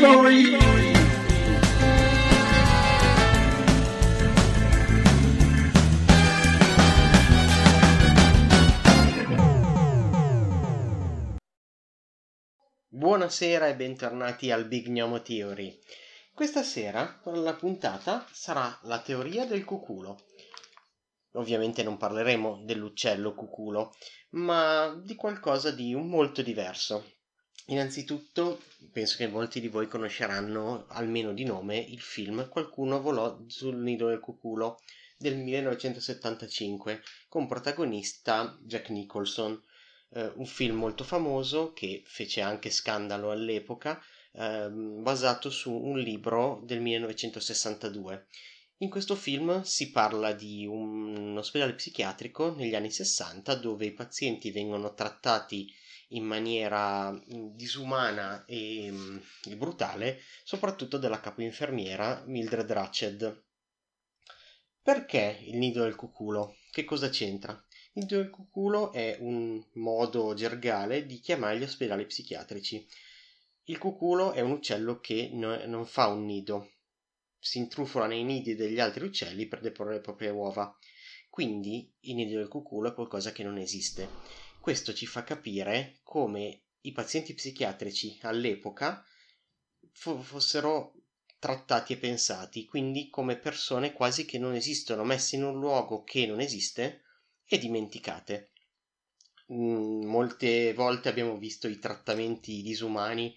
Thievery! Buonasera e bentornati al Big Gnomo Theory. Questa sera la puntata sarà la teoria del cuculo. Ovviamente non parleremo dell'uccello cuculo, ma di qualcosa di molto diverso. Innanzitutto, penso che molti di voi conosceranno, almeno di nome, il film Qualcuno volò sul nido del cuculo del 1975 con protagonista Jack Nicholson. Uh, un film molto famoso che fece anche scandalo all'epoca, uh, basato su un libro del 1962 in questo film si parla di un ospedale psichiatrico negli anni 60 dove i pazienti vengono trattati in maniera disumana e, e brutale, soprattutto dalla capo infermiera Mildred Ratched. Perché il nido del cuculo? Che cosa c'entra? Il nido del cuculo è un modo gergale di chiamare gli ospedali psichiatrici. Il cuculo è un uccello che no, non fa un nido, si intrufola nei nidi degli altri uccelli per deporre le proprie uova. Quindi il nido del cuculo è qualcosa che non esiste. Questo ci fa capire come i pazienti psichiatrici all'epoca f- fossero trattati e pensati, quindi come persone quasi che non esistono, messe in un luogo che non esiste e dimenticate. Mm, molte volte abbiamo visto i trattamenti disumani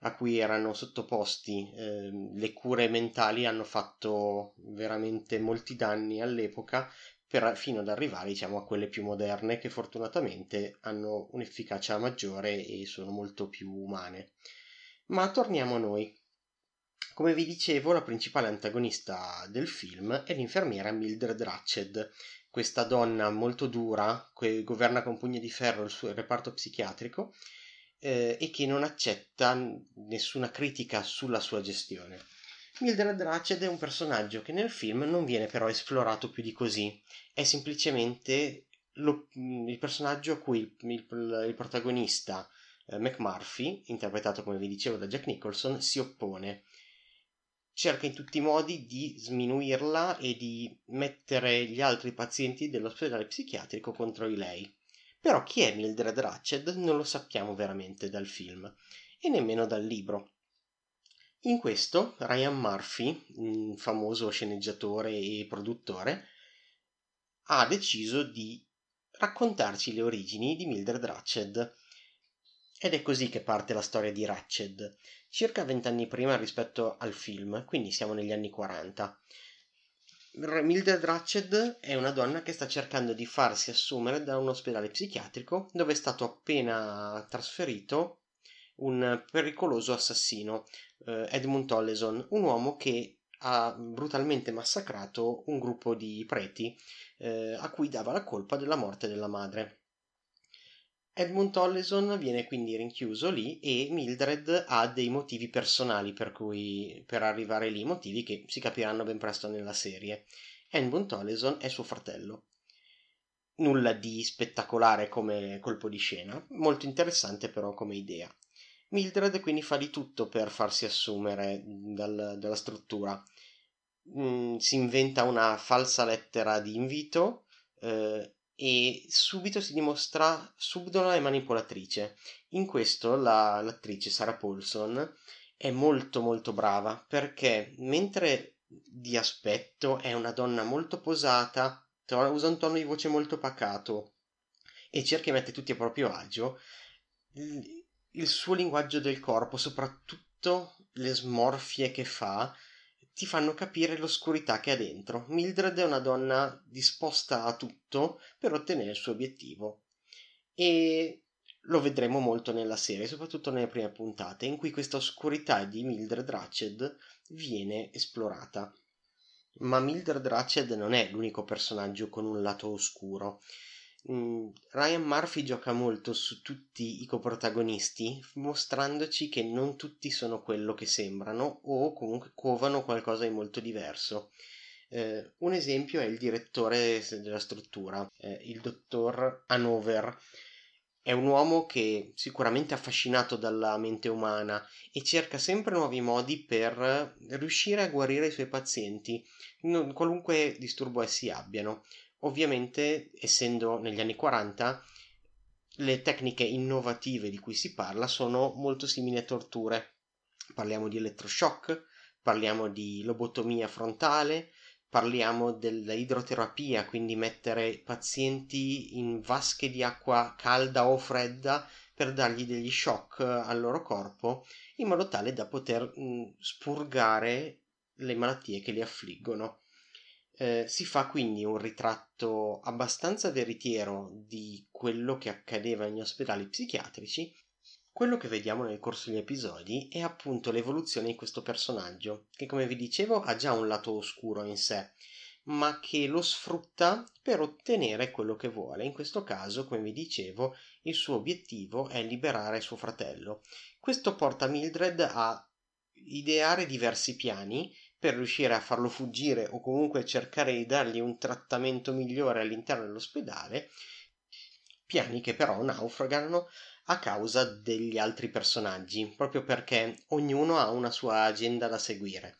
a cui erano sottoposti. Eh, le cure mentali hanno fatto veramente molti danni all'epoca per, fino ad arrivare diciamo, a quelle più moderne che fortunatamente hanno un'efficacia maggiore e sono molto più umane. Ma torniamo a noi. Come vi dicevo, la principale antagonista del film è l'infermiera Mildred Ratched, questa donna molto dura che governa con pugni di ferro il suo reparto psichiatrico eh, e che non accetta nessuna critica sulla sua gestione. Mildred Ratched è un personaggio che nel film non viene però esplorato più di così, è semplicemente lo, il personaggio a cui il, il, il protagonista eh, McMurphy, interpretato come vi dicevo da Jack Nicholson, si oppone. Cerca in tutti i modi di sminuirla e di mettere gli altri pazienti dell'ospedale psichiatrico contro di lei. Però chi è Mildred Ratched non lo sappiamo veramente dal film e nemmeno dal libro. In questo Ryan Murphy, un famoso sceneggiatore e produttore, ha deciso di raccontarci le origini di Mildred Ratched. Ed è così che parte la storia di Ratched, circa vent'anni prima rispetto al film, quindi siamo negli anni 40. Mildred Ratched è una donna che sta cercando di farsi assumere da un ospedale psichiatrico dove è stato appena trasferito un pericoloso assassino, eh, Edmund Tolleson, un uomo che ha brutalmente massacrato un gruppo di preti eh, a cui dava la colpa della morte della madre. Edmund Tolleson viene quindi rinchiuso lì e Mildred ha dei motivi personali per cui per arrivare lì, motivi che si capiranno ben presto nella serie. Edmund Tolleson è suo fratello. Nulla di spettacolare come colpo di scena, molto interessante però come idea. Mildred quindi fa di tutto per farsi assumere dal, dalla struttura. Mm, si inventa una falsa lettera di invito eh, e subito si dimostra subdola e manipolatrice. In questo la, l'attrice Sarah Paulson è molto molto brava perché mentre di aspetto è una donna molto posata, usa un tono di voce molto pacato e cerca di mettere tutti a proprio agio, il suo linguaggio del corpo, soprattutto le smorfie che fa, ti fanno capire l'oscurità che ha dentro. Mildred è una donna disposta a tutto per ottenere il suo obiettivo. E lo vedremo molto nella serie, soprattutto nelle prime puntate, in cui questa oscurità di Mildred Ratched viene esplorata. Ma Mildred Ratched non è l'unico personaggio con un lato oscuro. Mm, Ryan Murphy gioca molto su tutti i coprotagonisti, mostrandoci che non tutti sono quello che sembrano o comunque covano qualcosa di molto diverso. Eh, un esempio è il direttore della struttura, eh, il dottor Hanover. è un uomo che sicuramente è affascinato dalla mente umana e cerca sempre nuovi modi per riuscire a guarire i suoi pazienti, qualunque disturbo essi abbiano. Ovviamente, essendo negli anni 40, le tecniche innovative di cui si parla sono molto simili a torture. Parliamo di elettroshock, parliamo di lobotomia frontale, parliamo dell'idroterapia, quindi mettere pazienti in vasche di acqua calda o fredda per dargli degli shock al loro corpo in modo tale da poter mh, spurgare le malattie che li affliggono. Eh, si fa quindi un ritratto abbastanza veritiero di quello che accadeva negli ospedali psichiatrici quello che vediamo nel corso degli episodi è appunto l'evoluzione di questo personaggio, che come vi dicevo ha già un lato oscuro in sé, ma che lo sfrutta per ottenere quello che vuole. In questo caso, come vi dicevo, il suo obiettivo è liberare suo fratello. Questo porta Mildred a ideare diversi piani per riuscire a farlo fuggire o comunque cercare di dargli un trattamento migliore all'interno dell'ospedale, piani che però naufragano a causa degli altri personaggi, proprio perché ognuno ha una sua agenda da seguire.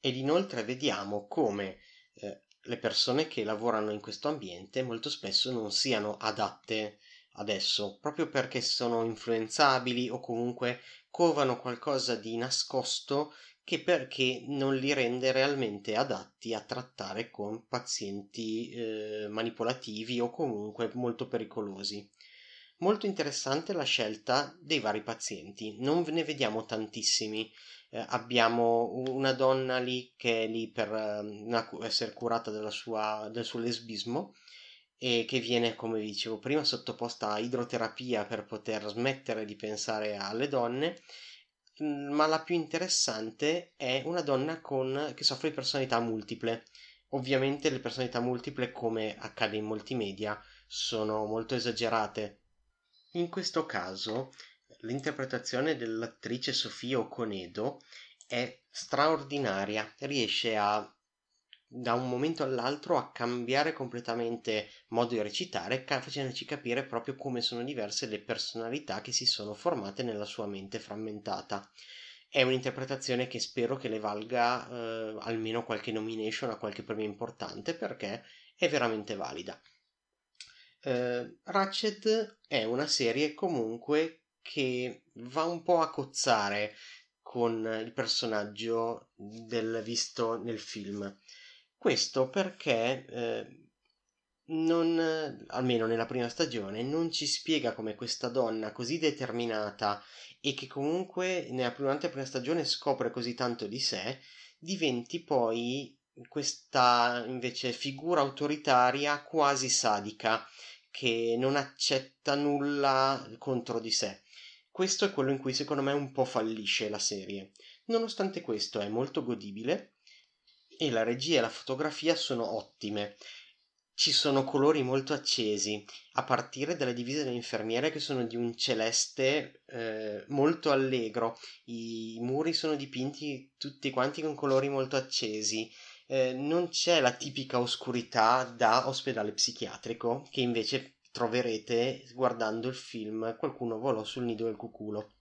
Ed inoltre vediamo come eh, le persone che lavorano in questo ambiente molto spesso non siano adatte adesso, proprio perché sono influenzabili o comunque covano qualcosa di nascosto che perché non li rende realmente adatti a trattare con pazienti eh, manipolativi o comunque molto pericolosi. Molto interessante la scelta dei vari pazienti, non ne vediamo tantissimi. Eh, abbiamo una donna lì che è lì per eh, essere curata sua, del suo lesbismo e che viene, come vi dicevo prima, sottoposta a idroterapia per poter smettere di pensare alle donne. Ma la più interessante è una donna con, che soffre di personalità multiple. Ovviamente le personalità multiple, come accade in molti media, sono molto esagerate in questo caso l'interpretazione dell'attrice Sofia Oconedo è straordinaria, riesce a da un momento all'altro a cambiare completamente modo di recitare, facendoci capire proprio come sono diverse le personalità che si sono formate nella sua mente frammentata. È un'interpretazione che spero che le valga eh, almeno qualche nomination a qualche premio importante perché è veramente valida eh, Ratchet è una serie comunque che va un po' a cozzare con il personaggio del visto nel film. Questo perché eh, non, almeno nella prima stagione, non ci spiega come questa donna così determinata e che comunque nella prima, prima stagione scopre così tanto di sé, diventi poi questa invece figura autoritaria quasi sadica che non accetta nulla contro di sé. Questo è quello in cui secondo me un po' fallisce la serie. Nonostante questo è molto godibile e la regia e la fotografia sono ottime. Ci sono colori molto accesi, a partire dalle divise delle infermiere che sono di un celeste eh, molto allegro. I muri sono dipinti tutti quanti con colori molto accesi eh, non c'è la tipica oscurità da ospedale psichiatrico che invece troverete guardando il film Qualcuno volò sul nido del cuculo.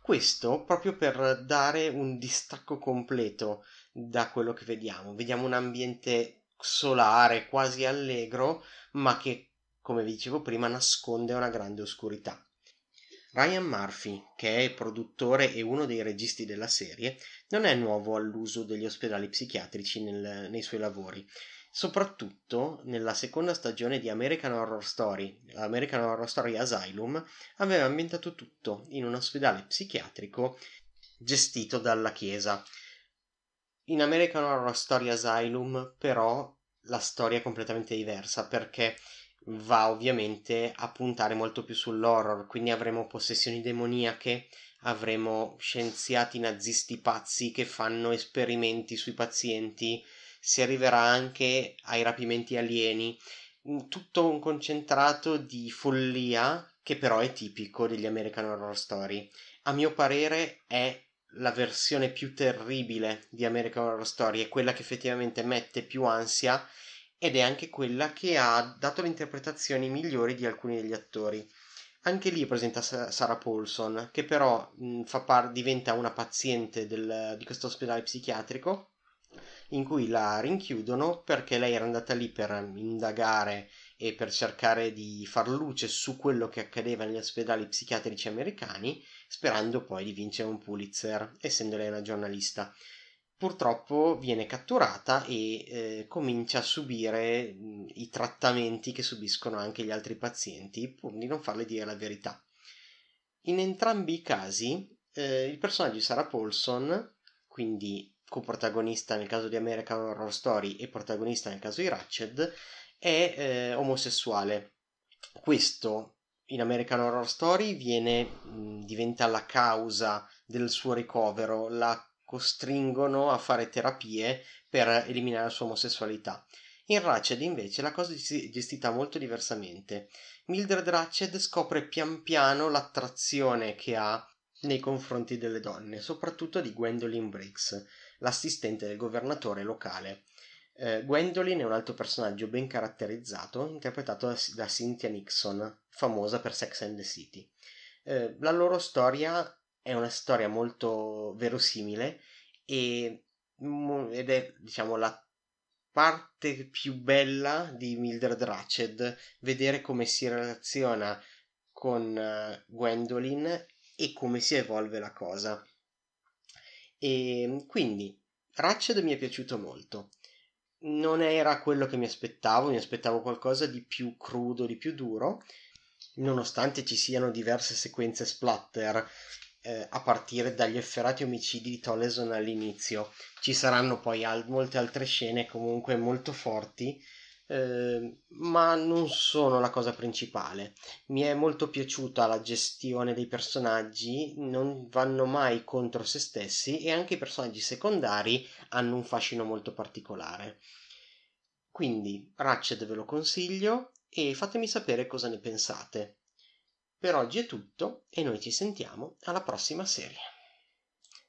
Questo proprio per dare un distacco completo da quello che vediamo. Vediamo un ambiente solare, quasi allegro, ma che, come vi dicevo prima, nasconde una grande oscurità. Ryan Murphy, che è produttore e uno dei registi della serie, non è nuovo all'uso degli ospedali psichiatrici nel, nei suoi lavori. Soprattutto nella seconda stagione di American Horror Story, American Horror Story Asylum, aveva ambientato tutto in un ospedale psichiatrico gestito dalla Chiesa. In American Horror Story Asylum, però, la storia è completamente diversa perché va ovviamente a puntare molto più sull'horror, quindi avremo possessioni demoniache, avremo scienziati nazisti pazzi che fanno esperimenti sui pazienti, si arriverà anche ai rapimenti alieni, tutto un concentrato di follia che però è tipico degli American Horror Story. A mio parere è la versione più terribile di American Horror Story, è quella che effettivamente mette più ansia ed è anche quella che ha dato le interpretazioni migliori di alcuni degli attori. Anche lì presenta Sarah Paulson, che però mh, par- diventa una paziente del, di questo ospedale psichiatrico in cui la rinchiudono perché lei era andata lì per indagare e per cercare di far luce su quello che accadeva negli ospedali psichiatrici americani, sperando poi di vincere un Pulitzer, essendo lei una giornalista. Purtroppo viene catturata e eh, comincia a subire mh, i trattamenti che subiscono anche gli altri pazienti, pur di non farle dire la verità. In entrambi i casi, eh, il personaggio di Sarah Paulson, quindi coprotagonista nel caso di American Horror Story e protagonista nel caso di Ratched, è eh, omosessuale. Questo in American Horror Story viene, mh, diventa la causa del suo ricovero, la costringono a fare terapie per eliminare la sua omosessualità. In Ratched invece la cosa è gestita molto diversamente. Mildred Ratched scopre pian piano l'attrazione che ha nei confronti delle donne, soprattutto di Gwendolyn Briggs l'assistente del governatore locale. Eh, Gwendolyn è un altro personaggio ben caratterizzato, interpretato da, Cynthia Nixon, famosa per Sex and the City. Eh, la loro storia è una storia molto verosimile e, ed è, diciamo, la parte più bella di Mildred Ratched, vedere come si relaziona con uh, Gwendolyn e come si evolve la cosa. E quindi Ratched mi è piaciuto molto. Non era quello che mi aspettavo, mi aspettavo qualcosa di più crudo, di più duro, nonostante ci siano diverse sequenze splatter eh, a partire dagli efferati omicidi di Toleson all'inizio. Ci saranno poi al- molte altre scene comunque molto forti Ehm, ma non sono la cosa principale. Mi è molto piaciuta la gestione dei personaggi, non vanno mai contro se stessi e anche i personaggi secondari hanno un fascino molto particolare. Quindi Ratchet ve lo consiglio e fatemi sapere cosa ne pensate. Per oggi è tutto e noi ci sentiamo alla prossima serie.